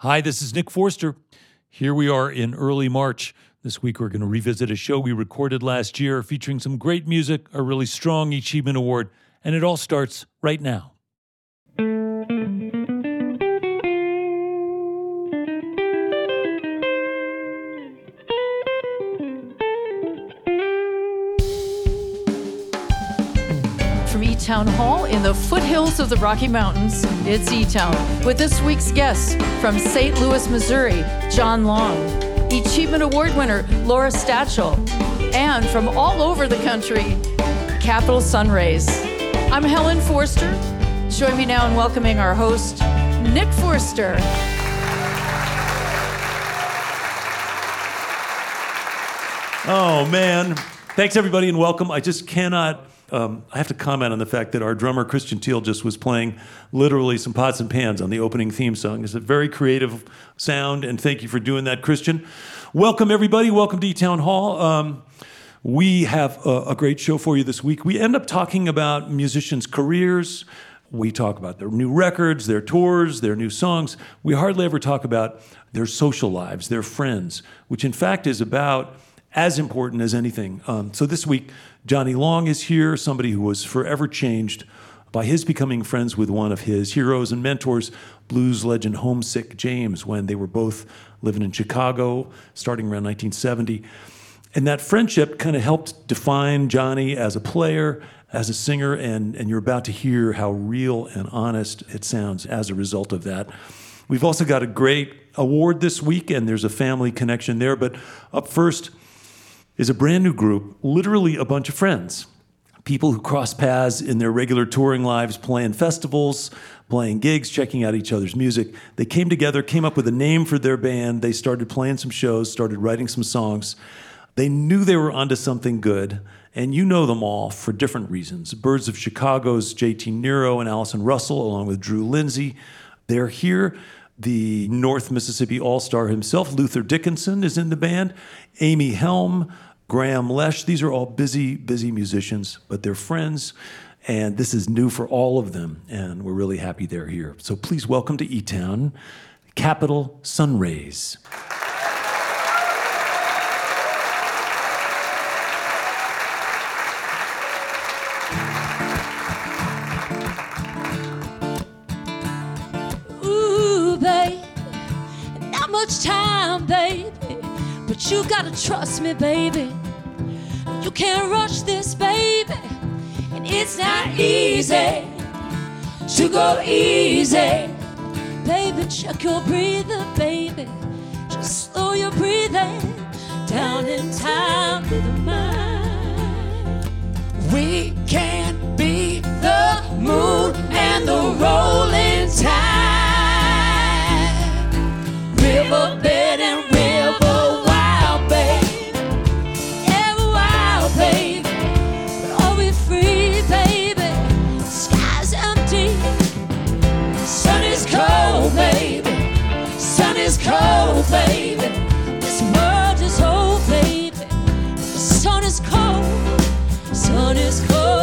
Hi, this is Nick Forster. Here we are in early March. This week, we're going to revisit a show we recorded last year featuring some great music, a really strong eChievement Award, and it all starts right now. Town Hall in the foothills of the Rocky Mountains, it's E Town with this week's guests from St. Louis, Missouri, John Long, eChievement Award winner Laura Stachel, and from all over the country, Capitol Sun Rays. I'm Helen Forster. Join me now in welcoming our host, Nick Forster. Oh, man. Thanks, everybody, and welcome. I just cannot. Um, I have to comment on the fact that our drummer Christian Teele just was playing literally some pots and pans on the opening theme song. It's a very creative sound, and thank you for doing that, Christian. Welcome, everybody. Welcome to Town Hall. Um, we have a, a great show for you this week. We end up talking about musicians' careers. We talk about their new records, their tours, their new songs. We hardly ever talk about their social lives, their friends, which in fact is about as important as anything. Um, so this week, Johnny Long is here, somebody who was forever changed by his becoming friends with one of his heroes and mentors, blues legend Homesick James, when they were both living in Chicago starting around 1970. And that friendship kind of helped define Johnny as a player, as a singer, and, and you're about to hear how real and honest it sounds as a result of that. We've also got a great award this week, and there's a family connection there. But up first is a brand new group, literally a bunch of friends. People who cross paths in their regular touring lives, playing festivals, playing gigs, checking out each other's music. They came together, came up with a name for their band. They started playing some shows, started writing some songs. They knew they were onto something good, and you know them all for different reasons. Birds of Chicago's JT Nero and Allison Russell, along with Drew Lindsay. They're here. The North Mississippi All Star himself, Luther Dickinson, is in the band. Amy Helm, Grahame Lesh. These are all busy, busy musicians, but they're friends. And this is new for all of them. And we're really happy they're here. So please welcome to E Town, Capitol Sun Rays. You gotta trust me, baby. You can't rush this, baby, and it's not easy to go easy. Baby, check your breathing, baby. Just slow your breathing down in time with the mind. We can beat the moon and the rolling tide. Riverbed and Cold, baby. This world is old, baby. The sun is cold. Sun is cold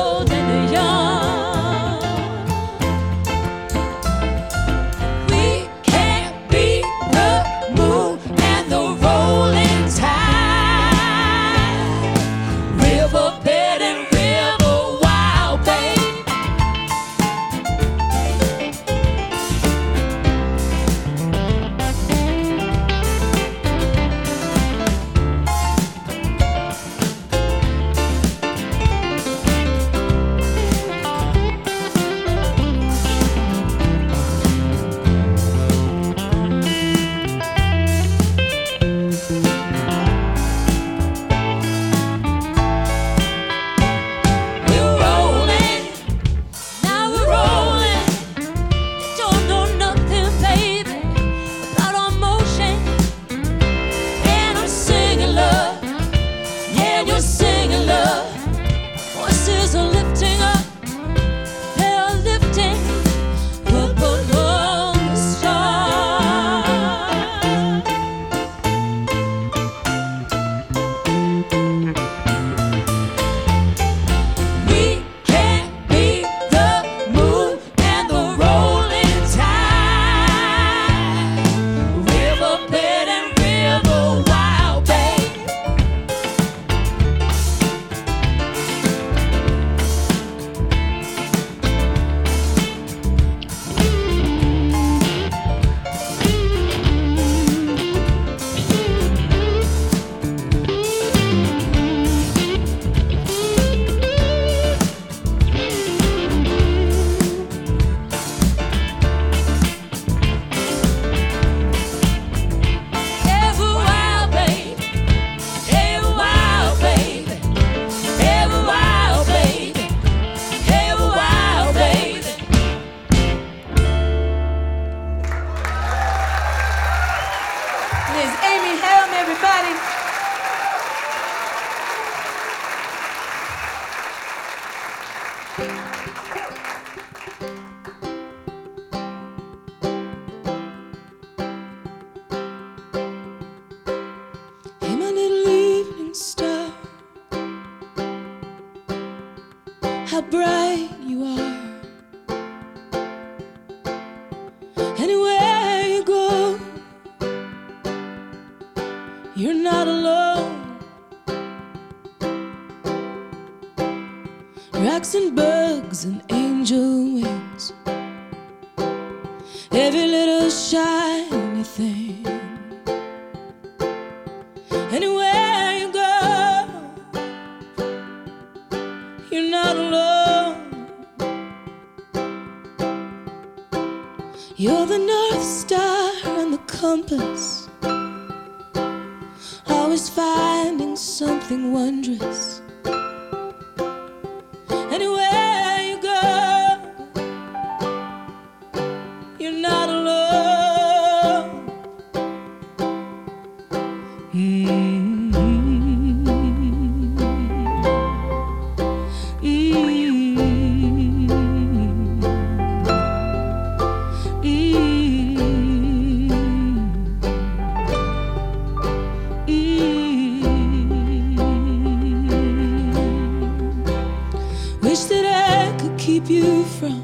that I could keep you from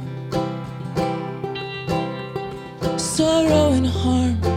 sorrow and harm.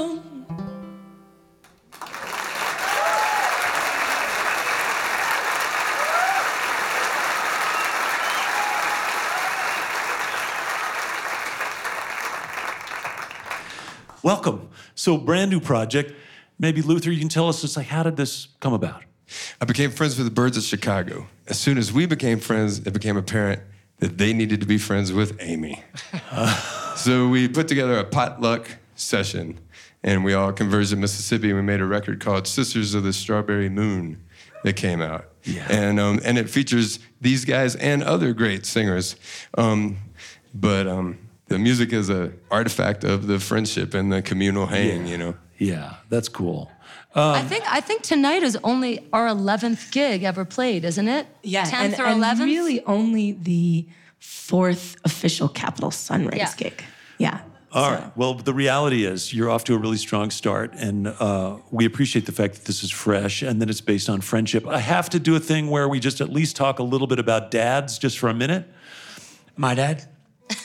Alone. Welcome. So, brand new project. Maybe Luther, you can tell us just like how did this come about? I became friends with the Birds of Chicago. As soon as we became friends, it became apparent that they needed to be friends with Amy. so we put together a potluck session, and we all converged in Mississippi. And we made a record called "Sisters of the Strawberry Moon" that came out, Yeah. and um, and it features these guys and other great singers. Um, but um, the music is a artifact of the friendship and the communal hang. You know. Yeah, that's cool. I think I think tonight is only our eleventh gig ever played, isn't it? Yeah, tenth or eleventh. really only the fourth official Capitol Sun Rays Yeah. gig. Yeah. All so- right. Well, the reality is you're off to a really strong start, and uh, we appreciate the fact that this is fresh and that it's based on friendship. I have to do a thing where we just at least talk a little bit about dads just for a minute. My dad?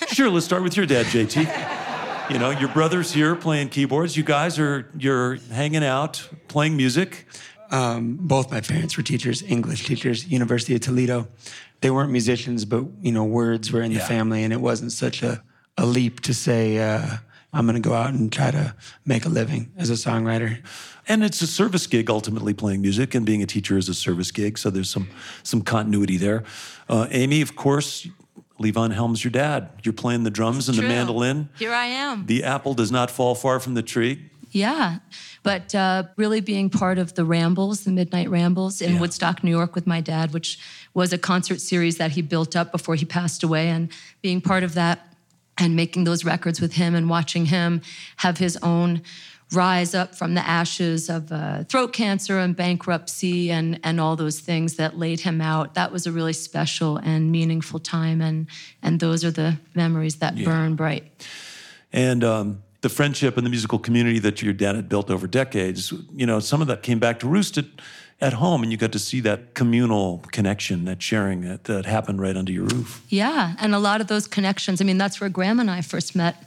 Sure, let's start with your dad, JT. You know, your brother's here playing keyboards. You guys are you're hanging out, playing music. Um, both my parents were teachers, English teachers, University of Toledo. They weren't musicians, but you know, words were in the Yeah. family, and it wasn't such a, a leap to say, uh, "I'm going to go out and try to make a living as a songwriter." And it's a service gig, ultimately playing music, and being a teacher is a service gig. So there's some some continuity there. Uh, Amy, of course, Levon Helm's your dad. You're playing the drums and the mandolin. Here I am. The apple does not fall far from the tree. Yeah, but uh, really being part of the Rambles, the Midnight Rambles in Yeah. Woodstock, New York, with my dad, which was a concert series that he built up before he passed away, and being part of that and making those records with him and watching him have his own rise up from the ashes of uh, throat cancer and bankruptcy and, and all those things that laid him out. That was a really special and meaningful time, and, and those are the memories that burn bright. And um, the friendship and the musical community that your dad had built over decades, you know, some of that came back to roost at, at home, and you got to see that communal connection, that sharing that, that happened right under your roof. Yeah, and a lot of those connections. I mean, that's where Grahame and I first met.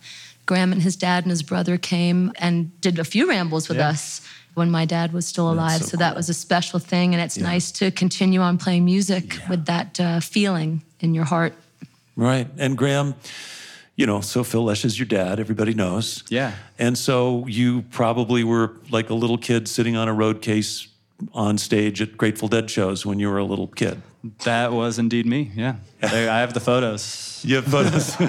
Grahame and his dad and his brother came and did a few rambles with us when my dad was still alive. so So, that was a special thing, and it's nice to continue on playing music with that uh, feeling in your heart. Right. And Grahame, you know, so Phil Lesh is your dad, everybody knows. Yeah. And so you probably were like a little kid sitting on a road case on stage at Grateful Dead shows when you were a little kid. That was indeed me. Yeah, I have the photos. You have photos.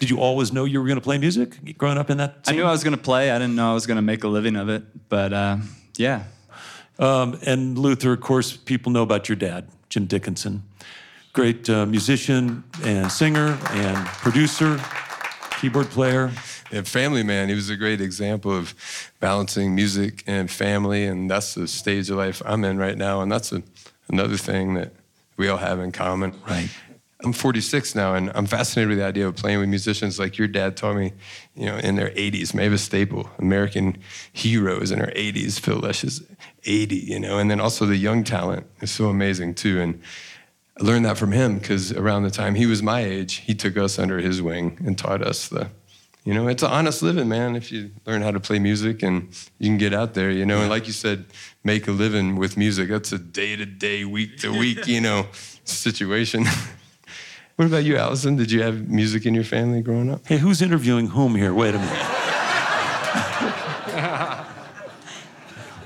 Did you always know you were going to play music growing up in that? I knew I was going to play. I didn't know I was going to make a living of it. But uh, yeah, Um, and Luther, of course, people know about your dad, Jim Dickinson. Great uh, musician and singer and producer, keyboard player. And family man, he was a great example of balancing music and family, and that's the stage of life I'm in right now, and that's a, another thing that we all have in common. Right. I'm 46 now, and I'm fascinated with the idea of playing with musicians like your dad taught me, you know, in their 80s. Mavis Staple, American heroes in her 80s. Phil Lesh is 80, you know, and then also the young talent is so amazing too. And I learned that from him because around the time he was my age, he took us under his wing and taught us the, you know, it's an honest living, man. If you learn how to play music and you can get out there, you know, and like you said, make a living with music. That's a day to day, week to week, you know, situation. what about you, Allison? Did you have music in your family growing up? Hey, who's interviewing whom here? Wait a minute.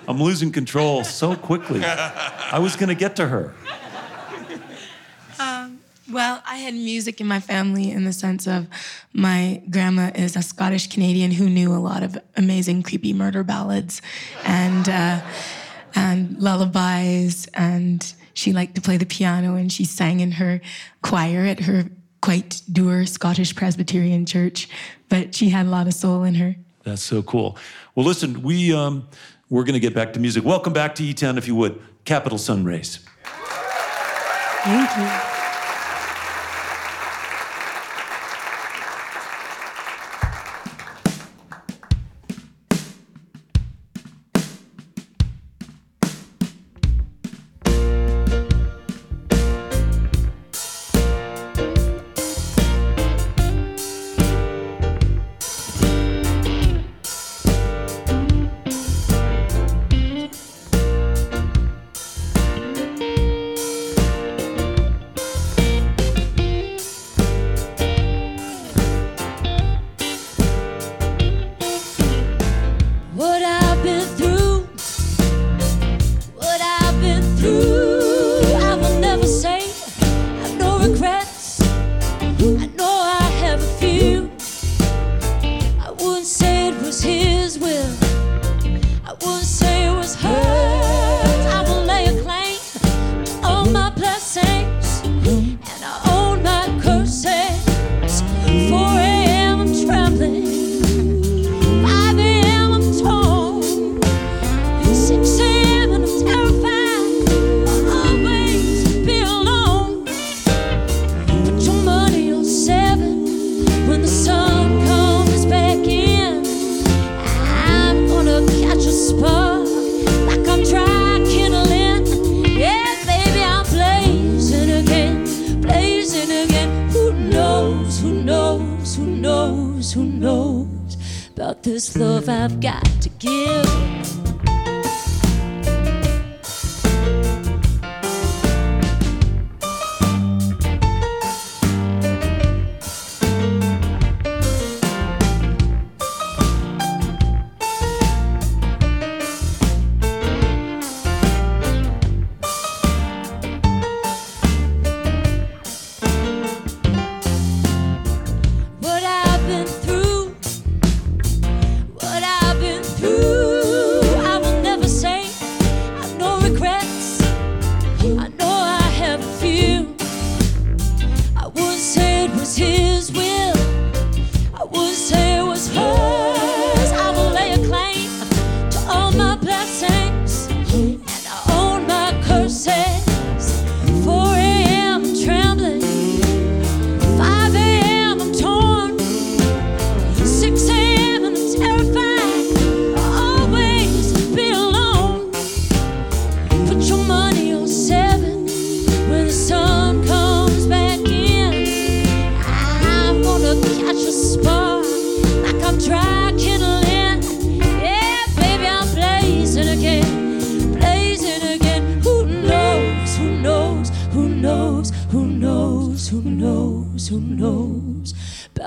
I'm losing control so quickly. I was going to get to her. Well, I had music in my family in the sense of my grandma is a Scottish Canadian who knew a lot of amazing creepy murder ballads and uh, and lullabies, and she liked to play the piano and she sang in her choir at her quite dour Scottish Presbyterian church, but she had a lot of soul in her. That's so cool. Well, listen, we um, we're going to get back to music. Welcome back to eTown, if you would. Capitol Sun Rays. Thank you.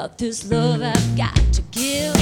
About this love I've got to give?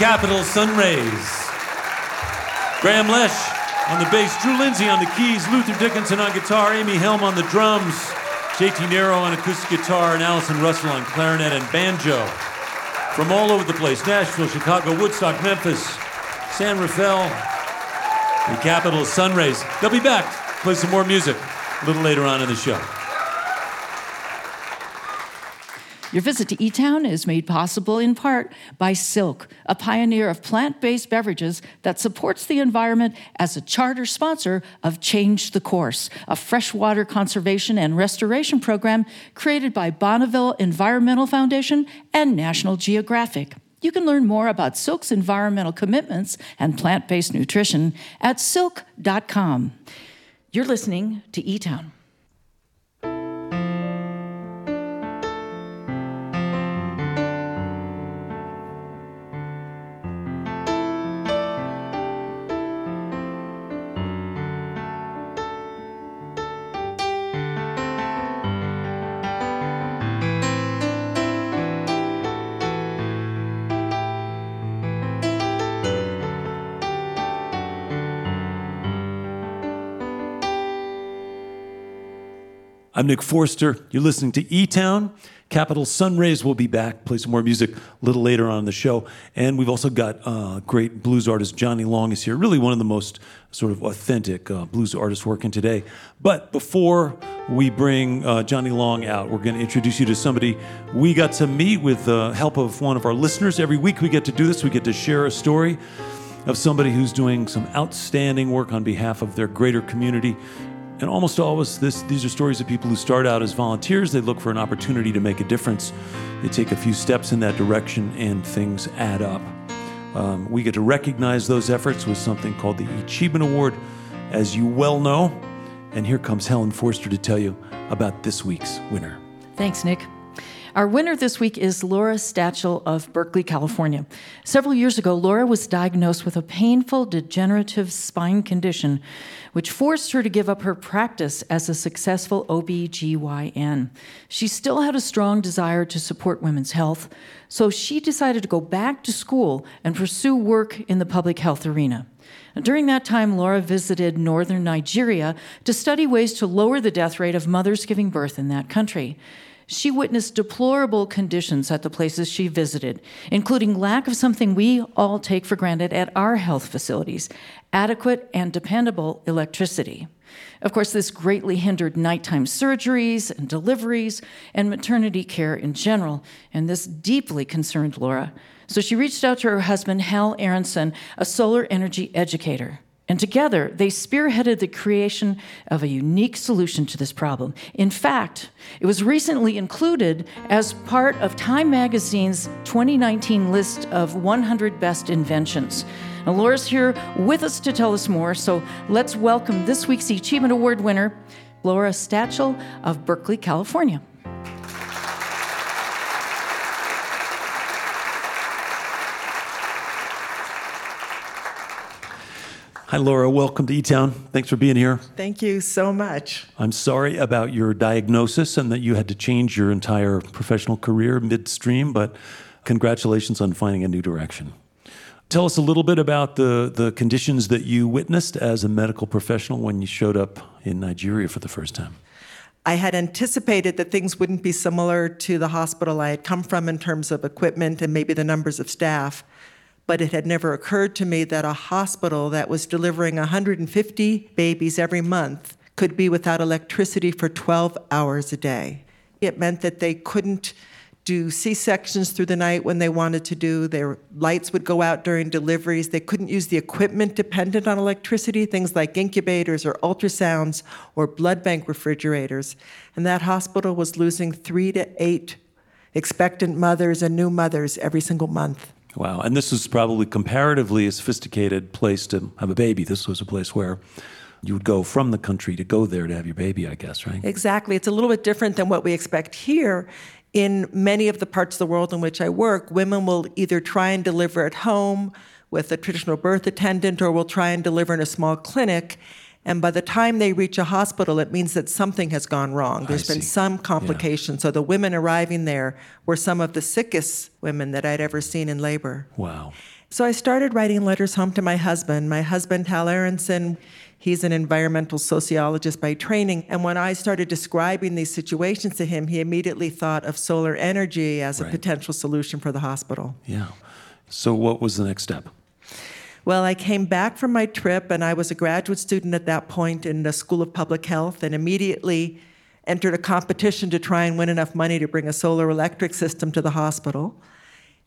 That's the Capitol Sun Grahame Lesh on the bass, Drew Lindsay on the keys, Luther Dickinson on guitar, Amy Helm on the drums, JT Nero on acoustic guitar, and Allison Russell on clarinet and banjo. From all over the place Nashville, Chicago, Woodstock, Memphis, San Rafael, the Capitol Sun Rays. They'll be back, play some more music a little later on in the show. Your visit to E Town is made possible in part by Silk, a pioneer of plant based beverages that supports the environment as a charter sponsor of Change the Course, a freshwater conservation and restoration program created by Bonneville Environmental Foundation and National Geographic. You can learn more about Silk's environmental commitments and plant based nutrition at silk.com. You're listening to E I'm Nick Forster. You're listening to E Town. Capitol Sun Rays will be back, play some more music a little later on in the show. And we've also got uh, great blues artist Johnny Long is here, really one of the most sort of authentic uh, blues artists working today. But before we bring uh, Johnny Long out, we're going to introduce you to somebody we got to meet with the help of one of our listeners. Every week we get to do this, we get to share a story of somebody who's doing some outstanding work on behalf of their greater community. And almost always, this, these are stories of people who start out as volunteers. They look for an opportunity to make a difference. They take a few steps in that direction, and things add up. Um, we get to recognize those efforts with something called the eChievement Award, as you well know. And here comes Helen Forster to tell you about this week's winner. Thanks, Nick. Our winner this week is Laura Stachel of Berkeley, California. Several years ago, Laura was diagnosed with a painful degenerative spine condition, which forced her to give up her practice as a successful OB/GYN. She still had a strong desire to support women's health, so she decided to go back to school and pursue work in the public health arena. During that time, Laura visited northern Nigeria to study ways to lower the death rate of mothers giving birth in that country. She witnessed deplorable conditions at the places she visited, including lack of something we all take for granted at our health facilities adequate and dependable electricity. Of course, this greatly hindered nighttime surgeries and deliveries and maternity care in general, and this deeply concerned Laura. So she reached out to her husband, Hal Aronson, a solar energy educator. And together, they spearheaded the creation of a unique solution to this problem. In fact, it was recently included as part of Time Magazine's 2019 list of 100 best inventions. Now, Laura's here with us to tell us more, so let's welcome this week's eChievement Award winner, Laura Stachel of Berkeley, California. Hi, Laura. Welcome to E Town. Thanks for being here. Thank you so much. I'm sorry about your diagnosis and that you had to change your entire professional career midstream, but congratulations on finding a new direction. Tell us a little bit about the, the conditions that you witnessed as a medical professional when you showed up in Nigeria for the first time. I had anticipated that things wouldn't be similar to the hospital I had come from in terms of equipment and maybe the numbers of staff but it had never occurred to me that a hospital that was delivering 150 babies every month could be without electricity for 12 hours a day. It meant that they couldn't do C sections through the night when they wanted to do. Their lights would go out during deliveries. They couldn't use the equipment dependent on electricity, things like incubators or ultrasounds or blood bank refrigerators. And that hospital was losing three to eight expectant mothers and new mothers every single month. Wow. And this was probably comparatively a sophisticated place to have a baby. This was a place where you would go from the country to go there to have your baby, I guess, right? Exactly. It's a little bit different than what we expect here. In many of the parts of the world in which I work, women will either try and deliver at home with a traditional birth attendant or will try and deliver in a small clinic. And by the time they reach a hospital, it means that something has gone wrong. There's been some complication. Yeah. So the women arriving there were some of the sickest women that I'd ever seen in labor. Wow. So I started writing letters home to my husband. My husband, Hal Aronson, he's an environmental sociologist by training. And when I started describing these situations to him, he immediately thought of solar energy as right. a potential solution for the hospital. Yeah. So what was the next step? Well, I came back from my trip, and I was a graduate student at that point in the School of Public Health, and immediately entered a competition to try and win enough money to bring a solar electric system to the hospital.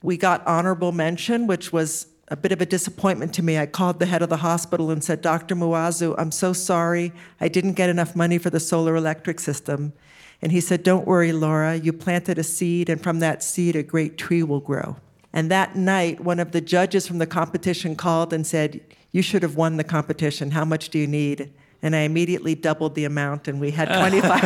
We got honorable mention, which was a bit of a disappointment to me. I called the head of the hospital and said, Dr. Muazu, I'm so sorry. I didn't get enough money for the solar electric system. And he said, Don't worry, Laura. You planted a seed, and from that seed, a great tree will grow. And that night, one of the judges from the competition called and said, You should have won the competition. How much do you need? And I immediately doubled the amount, and we had 25.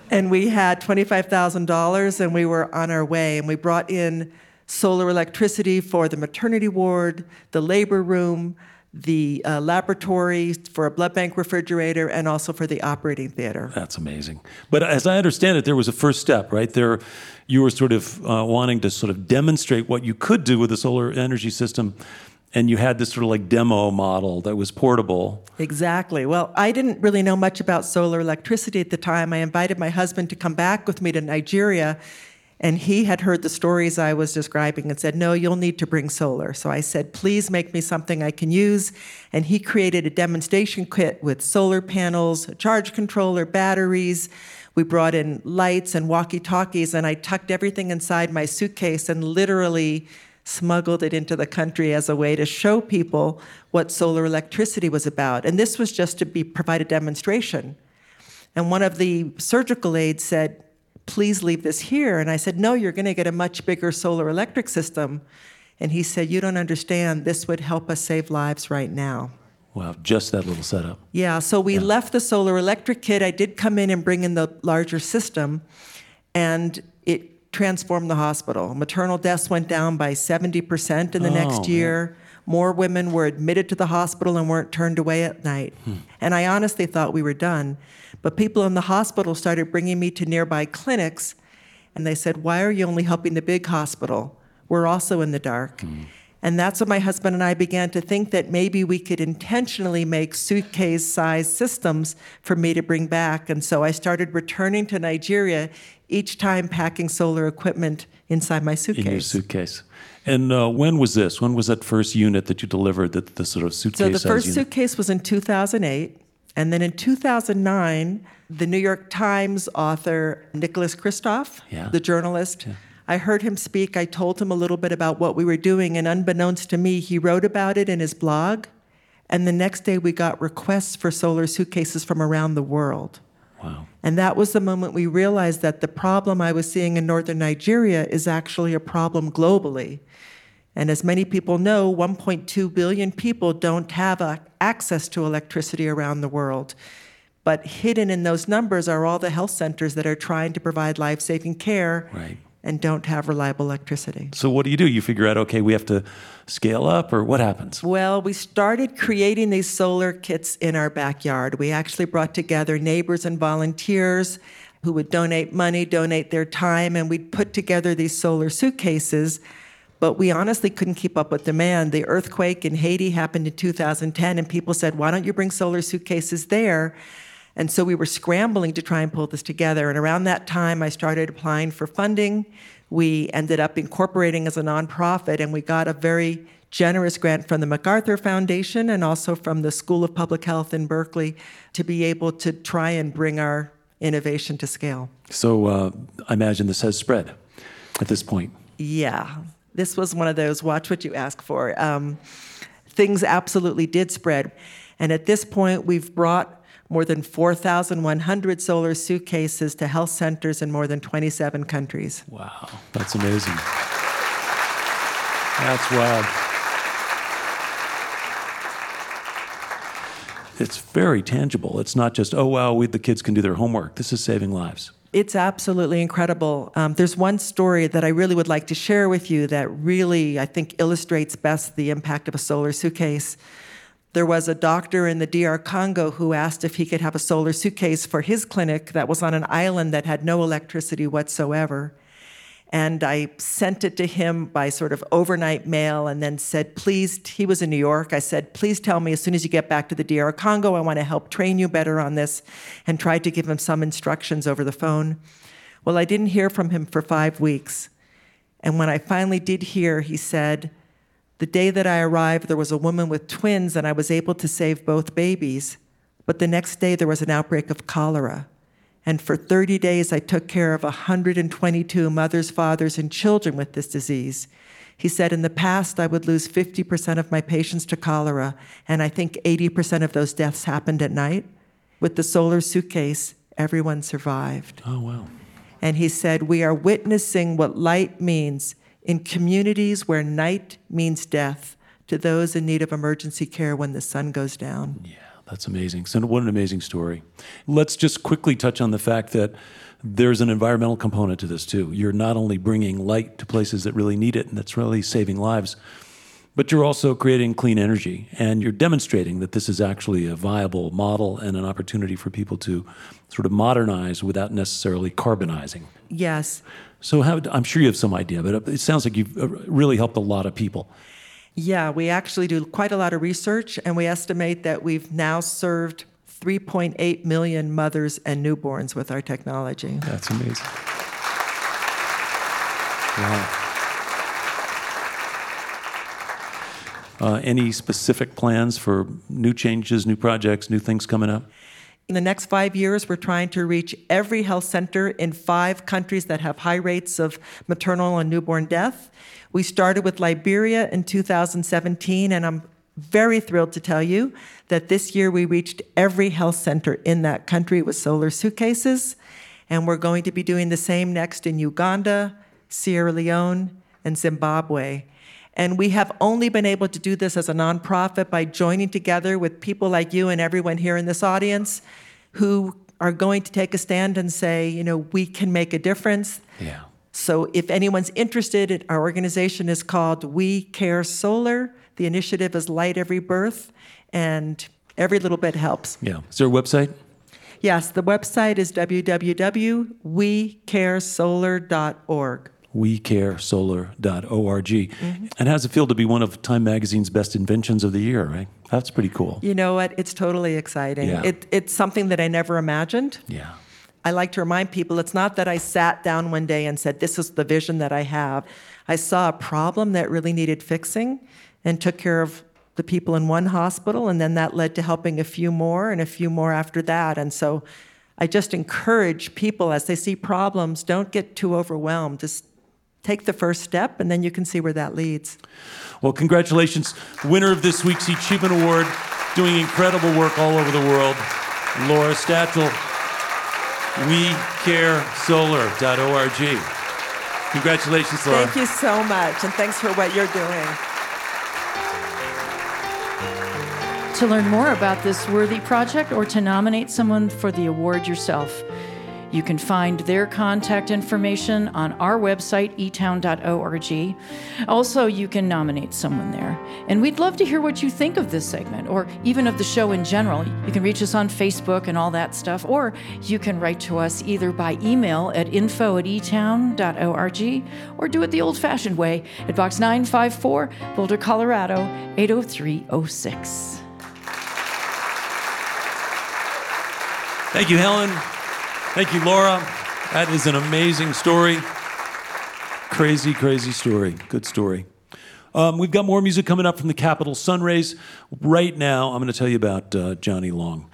and we had $25,000, and we were on our way. And we brought in solar electricity for the maternity ward, the labor room, the uh, laboratory for a blood bank refrigerator and also for the operating theater. That's amazing. But as I understand it, there was a first step, right? There, you were sort of uh, wanting to sort of demonstrate what you could do with a solar energy system. And you had this sort of like demo model that was portable. Exactly. Well, I didn't really know much about solar electricity at the time. I invited my husband to come back with me to Nigeria and he had heard the stories I was describing and said, No, you'll need to bring solar. So I said, Please make me something I can use. And he created a demonstration kit with solar panels, a charge controller, batteries. We brought in lights and walkie talkies, and I tucked everything inside my suitcase and literally smuggled it into the country as a way to show people what solar electricity was about. And this was just to be provide a demonstration. And one of the surgical aides said, please leave this here. And I said, no, you're going to get a much bigger solar electric system. And he said, you don't understand. This would help us save lives right now. Wow, just that little setup. Yeah, so we yeah. left the solar electric kit. I did come in and bring in the larger system. and it transformed the hospital. Maternal deaths went down by 70% in the Oh, next man. More women were admitted to the hospital and weren't turned away at night. Hmm. And I honestly thought we were done. But people in the hospital started bringing me to nearby clinics, and they said, Why are you only helping the big hospital? We're also in the dark. And that's when my husband and I began to think that maybe we could intentionally make suitcase sized systems for me to bring back. And so I started returning to Nigeria each time packing solar equipment inside my suitcase. in your suitcase. And uh, when was this? When was that first unit that you delivered? That the sort of suitcase. So the first unit? suitcase was in 2008. And then in 2009, the New York Times author, Nicholas Kristof, Yeah. the journalist, I heard him speak. I told him a little bit about what we were doing. And unbeknownst to me, he wrote about it in his blog. And the next day, we got requests for solar suitcases from around the world. Wow. And that was the moment we realized that the problem I was seeing in northern Nigeria is actually a problem globally. And as many people know, 1.2 billion people don't have uh, access to electricity around the world. But hidden in those numbers are all the health centers that are trying to provide life saving care Right. And don't have reliable electricity. So what do you do? You figure out, okay, we have to scale up, or what happens? Well, we started creating these solar kits in our backyard. We actually brought together neighbors and volunteers who would donate money, donate their time, and we'd put together these solar suitcases. But we honestly couldn't keep up with demand. The earthquake in Haiti happened in 2010, and people said, Why don't you bring solar suitcases there? And so we were scrambling to try and pull this together. And around that time, I started applying for funding. We ended up incorporating as a nonprofit, and we got a very generous grant from the MacArthur Foundation and also from the School of Public Health in Berkeley to be able to try and bring our innovation to scale. So uh, I imagine this has spread at this point. Yeah, this was one of those watch what you ask for. Um, things absolutely did spread. And at this point, we've brought more than 4,100 solar suitcases to health centers in more than 27 countries. Wow, that's amazing. That's wild. It's very tangible. It's not just, oh, wow, we, the kids can do their homework. This is saving lives. It's absolutely incredible. Um, there's one story that I really would like to share with you that really, I think, illustrates best the impact of a solar suitcase. There was a doctor in the DR Congo who asked if he could have a solar suitcase for his clinic that was on an island that had no electricity whatsoever. And I sent it to him by sort of overnight mail and then said, please, he was in New York. I said, please tell me as soon as you get back to the DR Congo, I want to help train you better on this, and tried to give him some instructions over the phone. Well, I didn't hear from him for five weeks. And when I finally did hear, he said, the day that I arrived, there was a woman with twins, and I was able to save both babies. But the next day, there was an outbreak of cholera. And for 30 days, I took care of 122 mothers, fathers, and children with this disease. He said, In the past, I would lose 50% of my patients to cholera, and I think 80% of those deaths happened at night. With the solar suitcase, everyone survived. Oh, wow. And he said, We are witnessing what light means in communities where night means death to those in need of emergency care when the sun goes down. Yeah, that's amazing. So, what an amazing story. Let's just quickly touch on the fact that there's an environmental component to this, too. You're not only bringing light to places that really need it and that's really saving lives, but you're also creating clean energy and you're demonstrating that this is actually a viable model and an opportunity for people to sort of modernize without necessarily carbonizing. Yes. So, how, I'm sure you have some idea, but it sounds like you've uh, really helped a lot of people. Yeah, we actually do quite a lot of research, and we estimate that we've now served 3.8 million mothers and newborns with our technology. That's amazing. Wow. Uh, any specific plans for new changes, new projects, new things coming up? In the next five years, we're trying to reach every health center in five countries that have high rates of maternal and newborn death. We started with Liberia in 2017, and I'm very thrilled to tell you that this year we reached every health center in that country with solar suitcases. And we're going to be doing the same next in Uganda, Sierra Leone, and Zimbabwe. And we have only been able to do this as a nonprofit by joining together with people like you and everyone here in this audience who are going to take a stand and say, you know, we can make a difference. Yeah. So if anyone's interested, our organization is called We Care Solar. The initiative is Light Every Birth, and every little bit helps. Yeah. Is there a website? Yes, the website is www.wecaresolar.org. WeCareSolar.org. Mm-hmm. And how's it feel to be one of Time Magazine's best inventions of the year, right? That's pretty cool. You know what? It's totally exciting. Yeah. It, it's something that I never imagined. Yeah. I like to remind people it's not that I sat down one day and said, This is the vision that I have. I saw a problem that really needed fixing and took care of the people in one hospital, and then that led to helping a few more and a few more after that. And so I just encourage people as they see problems, don't get too overwhelmed. Just take the first step, and then you can see where that leads. Well, congratulations, winner of this week's eChievement Award, doing incredible work all over the world, Laura Stachel. WeCareSolar.org. Congratulations, Laura. Thank you so much, and thanks for what you're doing. To learn more about this worthy project or to nominate someone for the award yourself, you can find their contact information on our website, etown.org. Also, you can nominate someone there. And we'd love to hear what you think of this segment or even of the show in general. You can reach us on Facebook and all that stuff, or you can write to us either by email at info at etown.org or do it the old fashioned way at Box 954, Boulder, Colorado 80306. Thank you, Helen. Thank you, Laura. That is an amazing story. Crazy, crazy story. Good story. Um, we've got more music coming up from the Capitol Sun Rays. Right now, I'm going to tell you about uh, Johnny Long.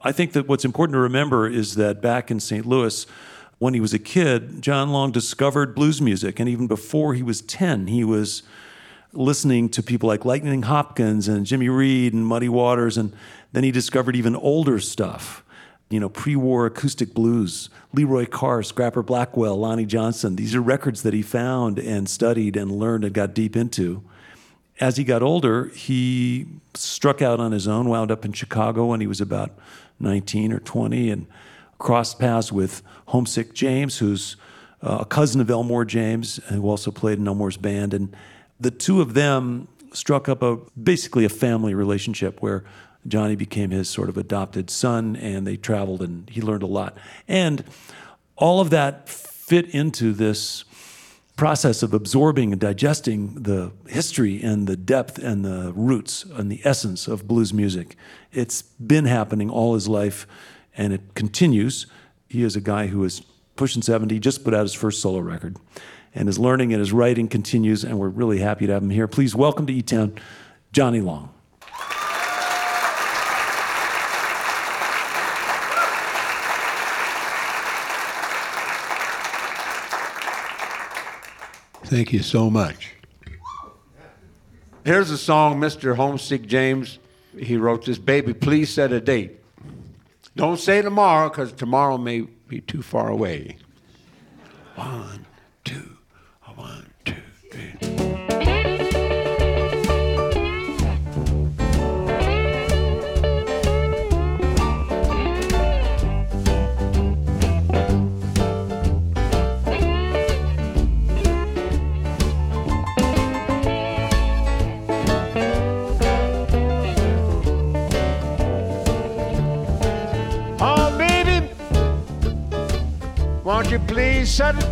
I think that what's important to remember is that back in St. Louis, when he was a kid, John Long discovered blues music. And even before he was 10, he was listening to people like Lightning Hopkins and Jimmy Reed and Muddy Waters. And then he discovered even older stuff, you know, pre war acoustic blues, Leroy Carr, Scrapper Blackwell, Lonnie Johnson. These are records that he found and studied and learned and got deep into. As he got older, he struck out on his own, wound up in Chicago when he was about 19 or 20, and crossed paths with Homesick James, who's uh, a cousin of Elmore James, who also played in Elmore's band. And the two of them struck up a basically a family relationship where Johnny became his sort of adopted son, and they traveled and he learned a lot. And all of that fit into this process of absorbing and digesting the history and the depth and the roots and the essence of blues music. It's been happening all his life, and it continues. He is a guy who is pushing 70, just put out his first solo record, and his learning and his writing continues, and we're really happy to have him here. Please welcome to E Town, Johnny Long. Thank you so much. Here's a song Mr. Homesick James, he wrote this, Baby, please set a date. Don't say tomorrow, because tomorrow may be too far away. One,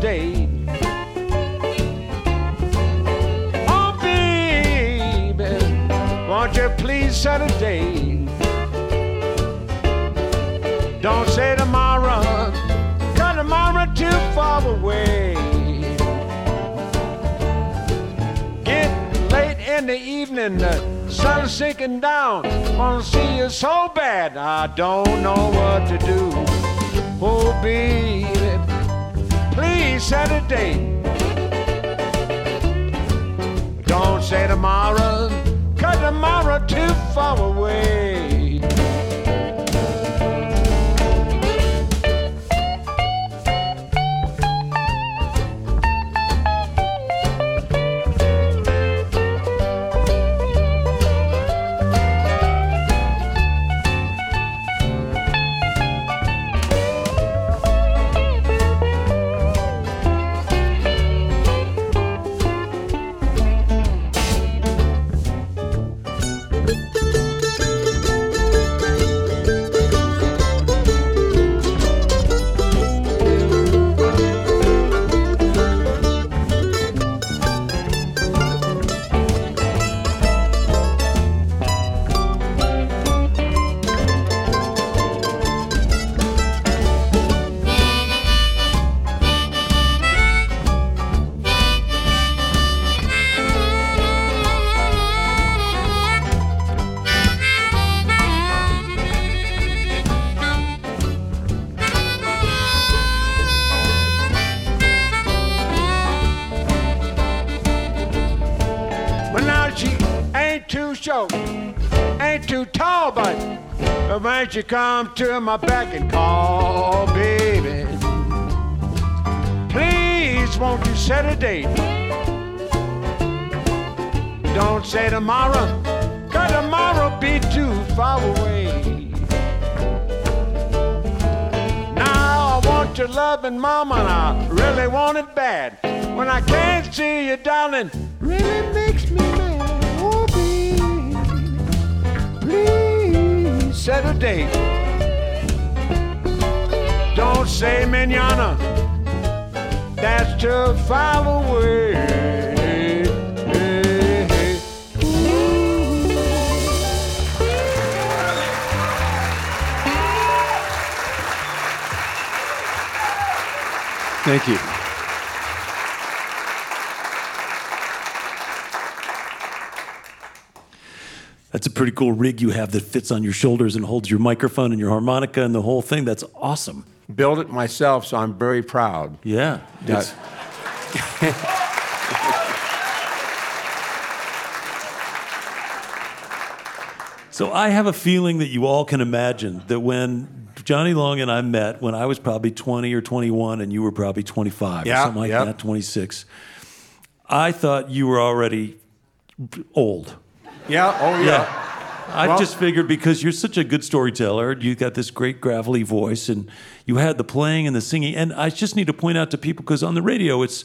date? Oh, baby, won't you please date? Don't say tomorrow, cause tomorrow too far away. Get late in the evening, the sun's sinking down. Wanna see you so bad, I don't know what to do. Oh, baby, a date. Don't say tomorrow, cause tomorrow too far away. Don't you come to my back and call, baby? Please, won't you set a date? Don't say tomorrow, cause tomorrow be too far away. Now I want your loving mama, and I really want it bad. When I can't see you, darling, really makes me mad. Oh, baby, please set a date. Don't say manana, that's too far away. Thank you. That's a pretty cool rig you have that fits on your shoulders and holds your microphone and your harmonica and the whole thing. That's awesome. Built it myself, so I'm very proud. Yeah. That- So I have a feeling that you all can imagine that when Johnny Long and I met when I was probably 20 or 21 and you were probably 25 or something like yep. that, 26. I thought you were already old. Yeah, oh yeah. I Well- just figured because you're such a good storyteller, you got this great gravelly voice, and you had the playing and the singing. And I just need to point out to people because on the radio, it's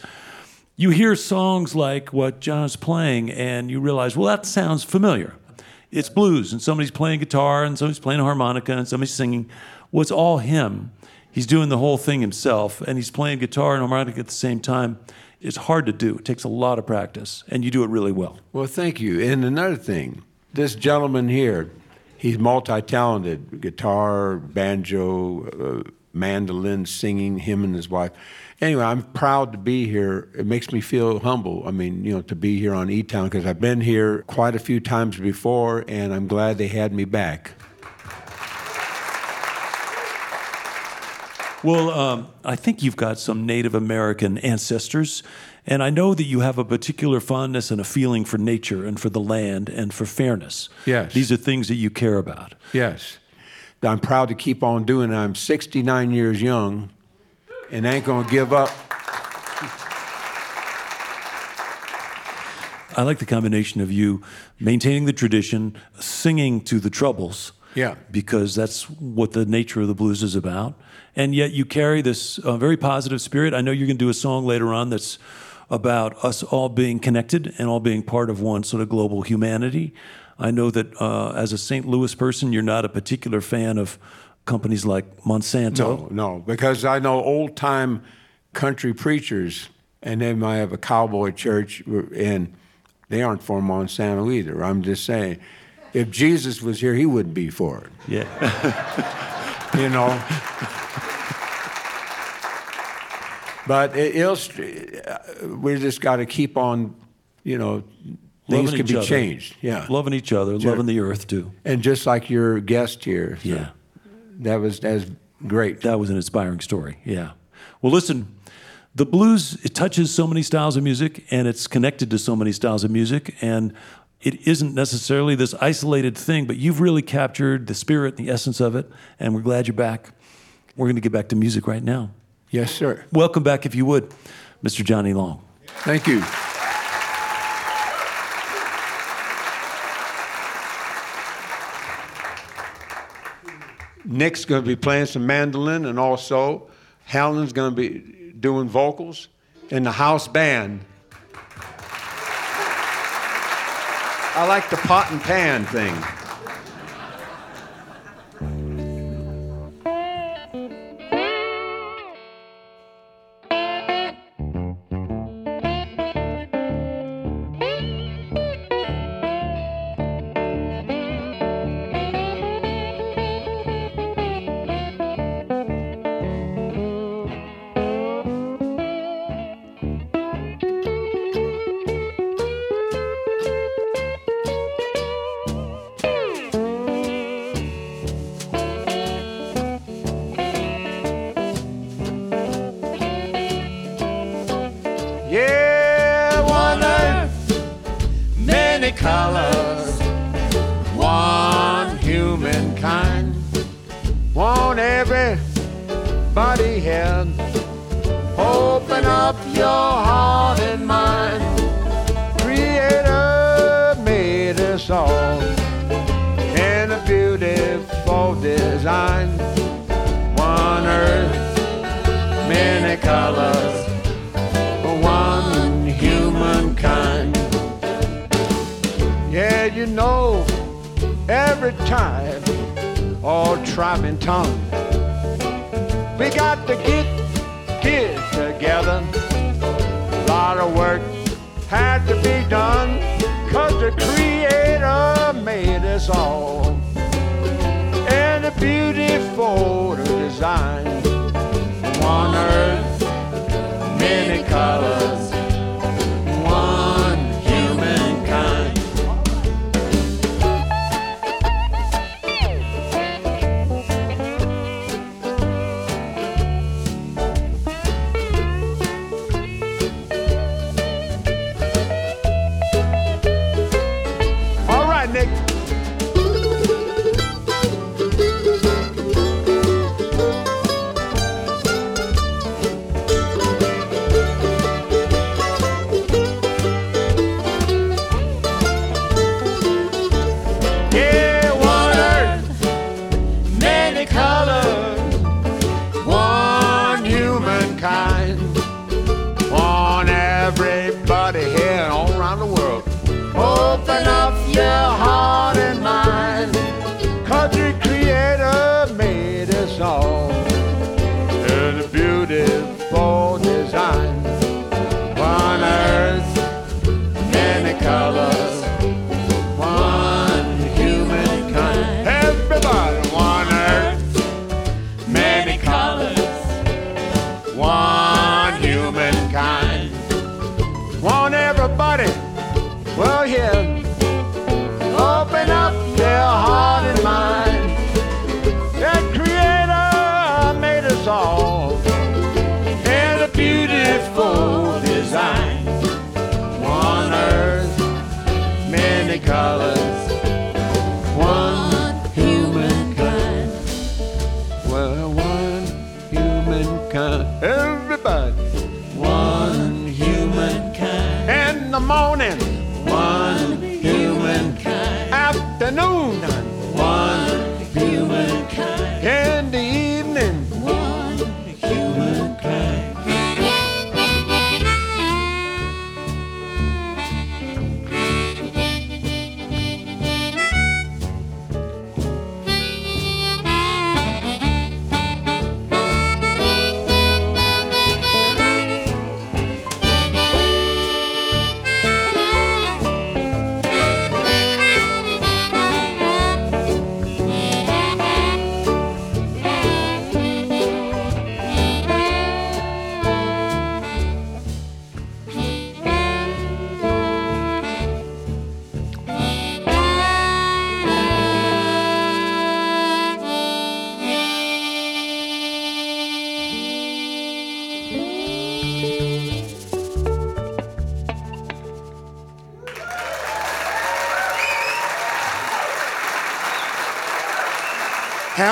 you hear songs like what John's playing, and you realize, well, that sounds familiar. It's blues, and somebody's playing guitar, and somebody's playing harmonica, and somebody's singing. Well, it's all him. He's doing the whole thing himself, and he's playing guitar and harmonica at the same time. It's hard to do. It takes a lot of practice, and you do it really well. Well, thank you. And another thing, this gentleman here, he's multi-talented: guitar, banjo, uh, mandolin, singing. Him and his wife. Anyway, I'm proud to be here. It makes me feel humble. I mean, you know, to be here on E Town because I've been here quite a few times before, and I'm glad they had me back. Well, um, I think you've got some Native American ancestors, and I know that you have a particular fondness and a feeling for nature and for the land and for fairness. Yes. These are things that you care about. Yes. I'm proud to keep on doing it. I'm 69 years young and ain't going to give up. I like the combination of you maintaining the tradition, singing to the troubles. Yeah. Because that's what the nature of the blues is about. And yet you carry this uh, very positive spirit. I know you're going to do a song later on that's about us all being connected and all being part of one sort of global humanity. I know that uh, as a St. Louis person, you're not a particular fan of companies like Monsanto. No, no, because I know old time country preachers, and they might have a cowboy church, and they aren't for Monsanto either. I'm just saying, if Jesus was here, he wouldn't be for it. Yeah. you know. But it, it'll, uh, we just got to keep on, you know, things Loving can be other. changed. Yeah. Loving each other, loving the earth too. And just like your guest here. so Yeah. That was that's great. That was an inspiring story. Yeah. Well, listen, the blues it touches so many styles of music and it's connected to so many styles of music and it isn't necessarily this isolated thing, but you've really captured the spirit, and the essence of it, and we're glad you're back. We're going to get back to music right now. Yes, sir. Welcome back, if you would, Mr. Johnny Long. Thank you. Nick's going to be playing some mandolin, and also Helen's going to be doing vocals in the house band. I like the pot and pan thing. Every time, all tribe and tongue, we got to get, get together. A lot of work had to be done, cause the Creator made us all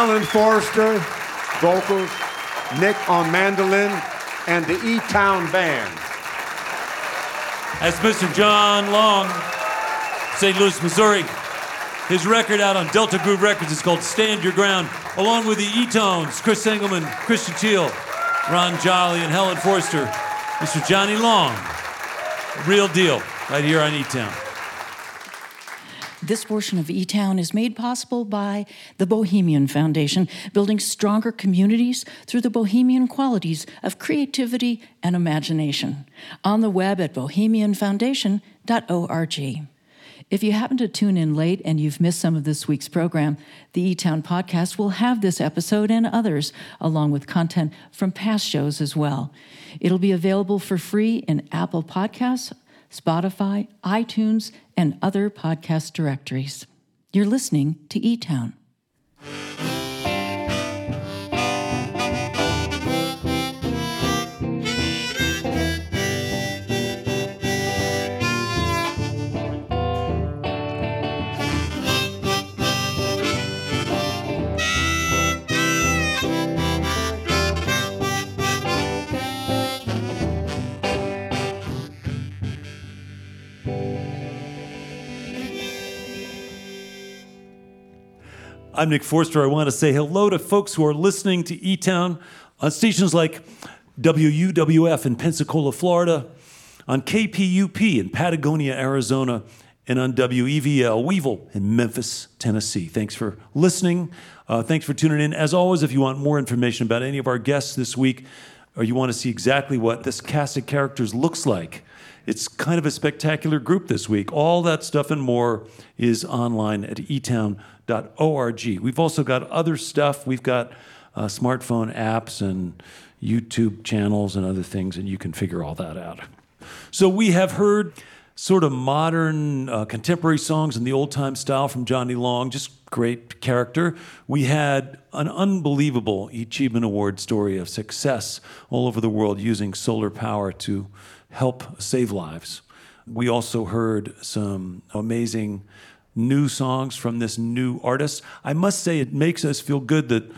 Helen Forster, vocals, Nick on mandolin, and the eTown Band. That's Mr. John Long, St. Louis, Missouri. His record out on Delta Groove Records is called Stand Your Ground, along with the E-Tones, Chris Engelman, Christian Teele, Ron Jolly, and Helen Forster. Mr. Johnny Long. Real deal, right here on eTown. This portion of E Town is made possible by the Bohemian Foundation, building stronger communities through the bohemian qualities of creativity and imagination. On the web at bohemianfoundation.org. If you happen to tune in late and you've missed some of this week's program, the E Town podcast will have this episode and others, along with content from past shows as well. It'll be available for free in Apple Podcasts, Spotify, iTunes, and other podcast directories. You're listening to E I'm Nick Forster. I want to say hello to folks who are listening to E Town on stations like WUWF in Pensacola, Florida, on KPUP in Patagonia, Arizona, and on WEVL Weevil in Memphis, Tennessee. Thanks for listening. Uh, thanks for tuning in. As always, if you want more information about any of our guests this week, or you want to see exactly what this cast of characters looks like, it's kind of a spectacular group this week. All that stuff and more is online at etown.org. We've also got other stuff. We've got uh, smartphone apps and YouTube channels and other things, and you can figure all that out. So we have heard sort of modern uh, contemporary songs in the old time style from Johnny Long, just great character. We had an unbelievable eChievement Award story of success all over the world using solar power to help save lives. We also heard some amazing new songs from this new artist. I must say, it makes us feel good that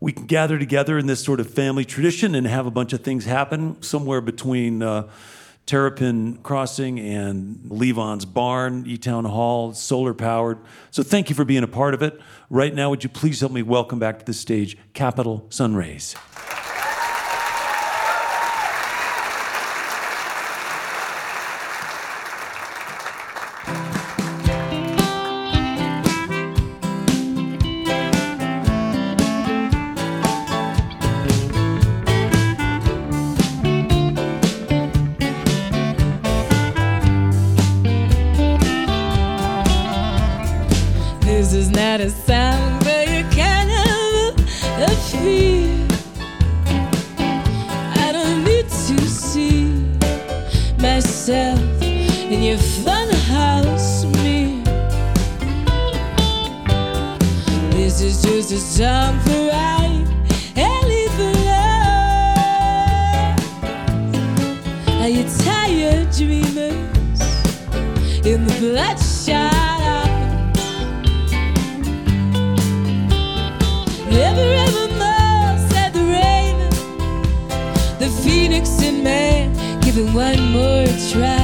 we can gather together in this sort of family tradition and have a bunch of things happen somewhere between. Uh, Terrapin Crossing and Levon's Barn, E Town Hall, solar powered. So thank you for being a part of it. Right now, would you please help me welcome back to the stage Capitol Sun Rays? Myself in your funhouse mirror. This is just a song for one more try.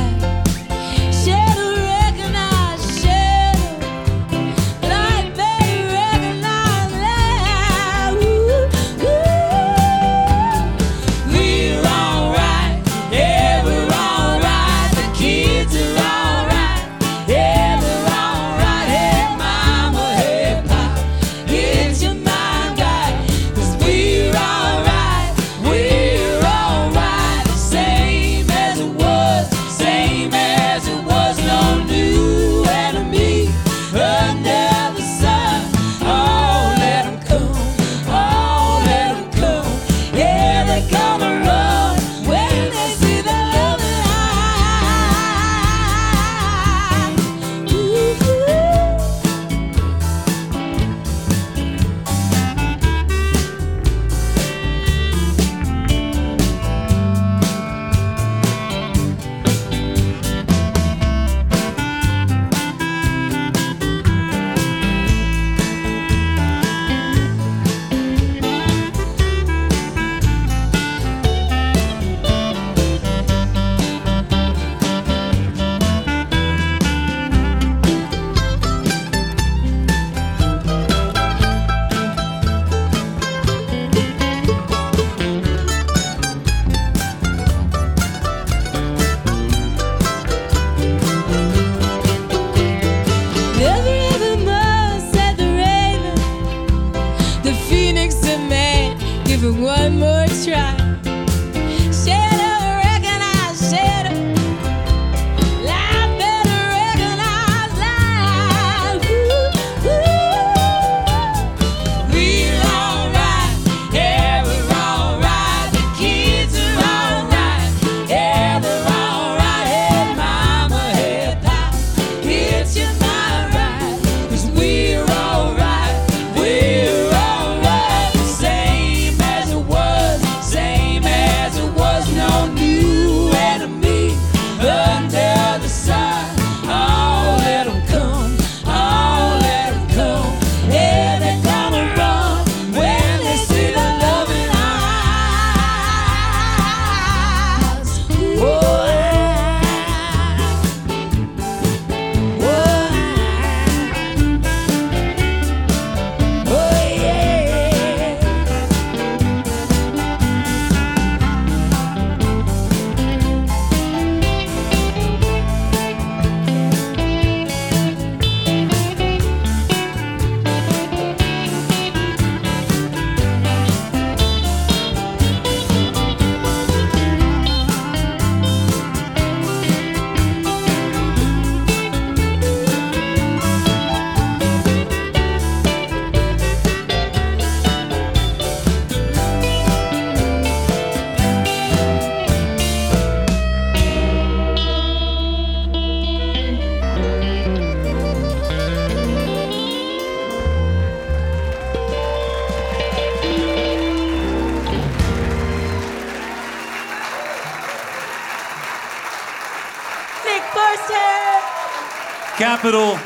Capital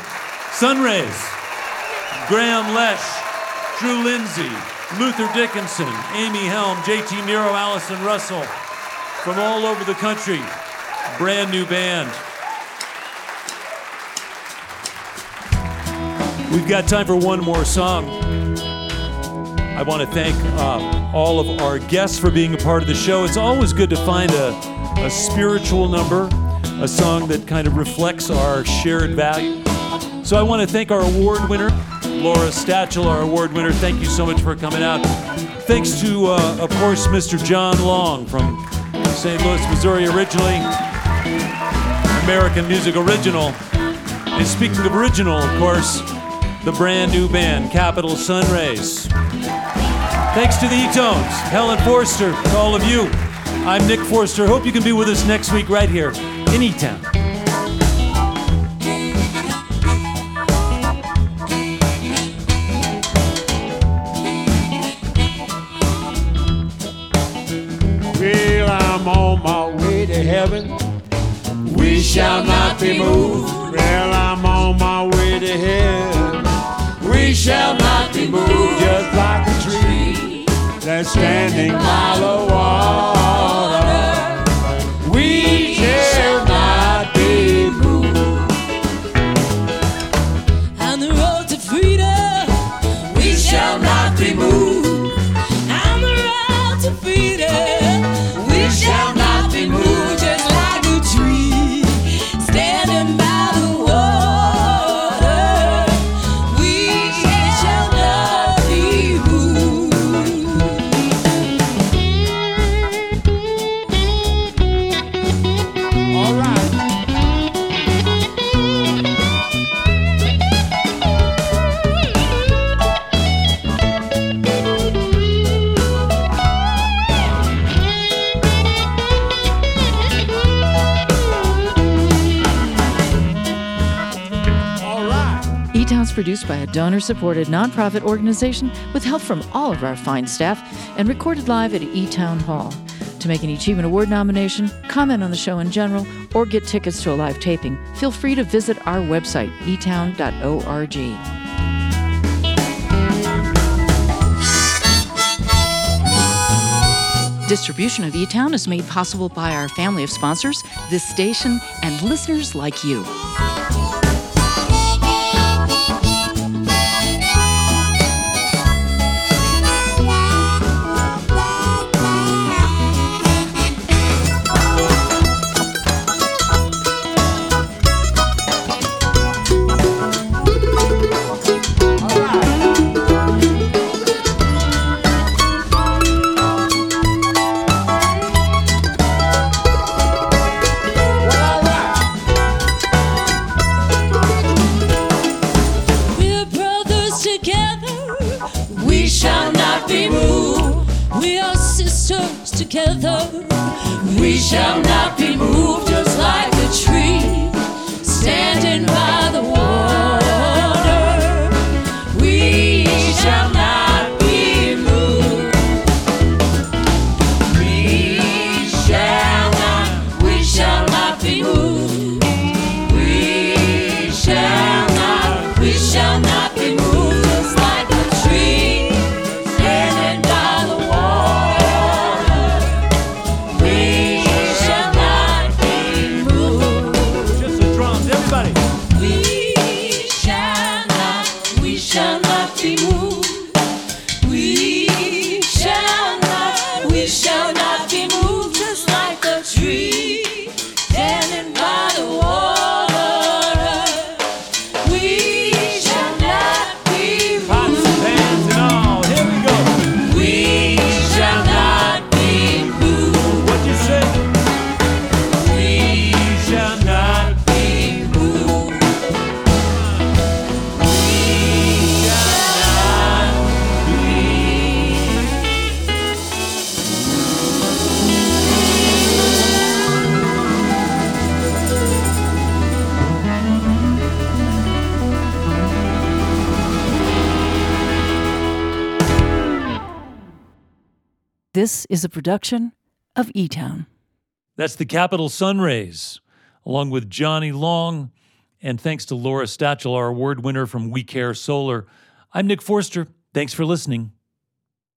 Sunrays, Grahame Lesh, Drew Lindsay, Luther Dickinson, Amy Helm, JT Nero, Allison Russell, from all over the country. Brand new band. We've got time for one more song. I want to thank uh, all of our guests for being a part of the show. It's always good to find a, a spiritual number, a song that kind of reflects our shared value. So I want to thank our award winner, Laura Stachel, our award winner. Thank you so much for coming out. Thanks to, uh, of course, Mr. John Long from St. Louis, Missouri, originally. American Music Original. And speaking of original, of course, the brand new band, Capitol Sun Rays. Thanks to the E-Tones, Helen Forster, to all of you. I'm Nick Forster. Hope you can be with us next week right here eTown. Well, I'm on my way to heaven. We shall not be moved. Well, I'm on my way to heaven. We shall not be moved, just like a tree that's standing by the water. Supported nonprofit organization with help from all of our fine staff and recorded live at E Town Hall. To make an eChievement Award nomination, comment on the show in general, or get tickets to a live taping, feel free to visit our website, etown.org. Distribution of E Town is made possible by our family of sponsors, this station, and listeners like you. Together. We shall not be is a production of E Town. That's the Capitol Sun Rays along with Johnny Long. And thanks to Laura Stachel, our award winner from We Care Solar. I'm Nick Forster. Thanks for listening.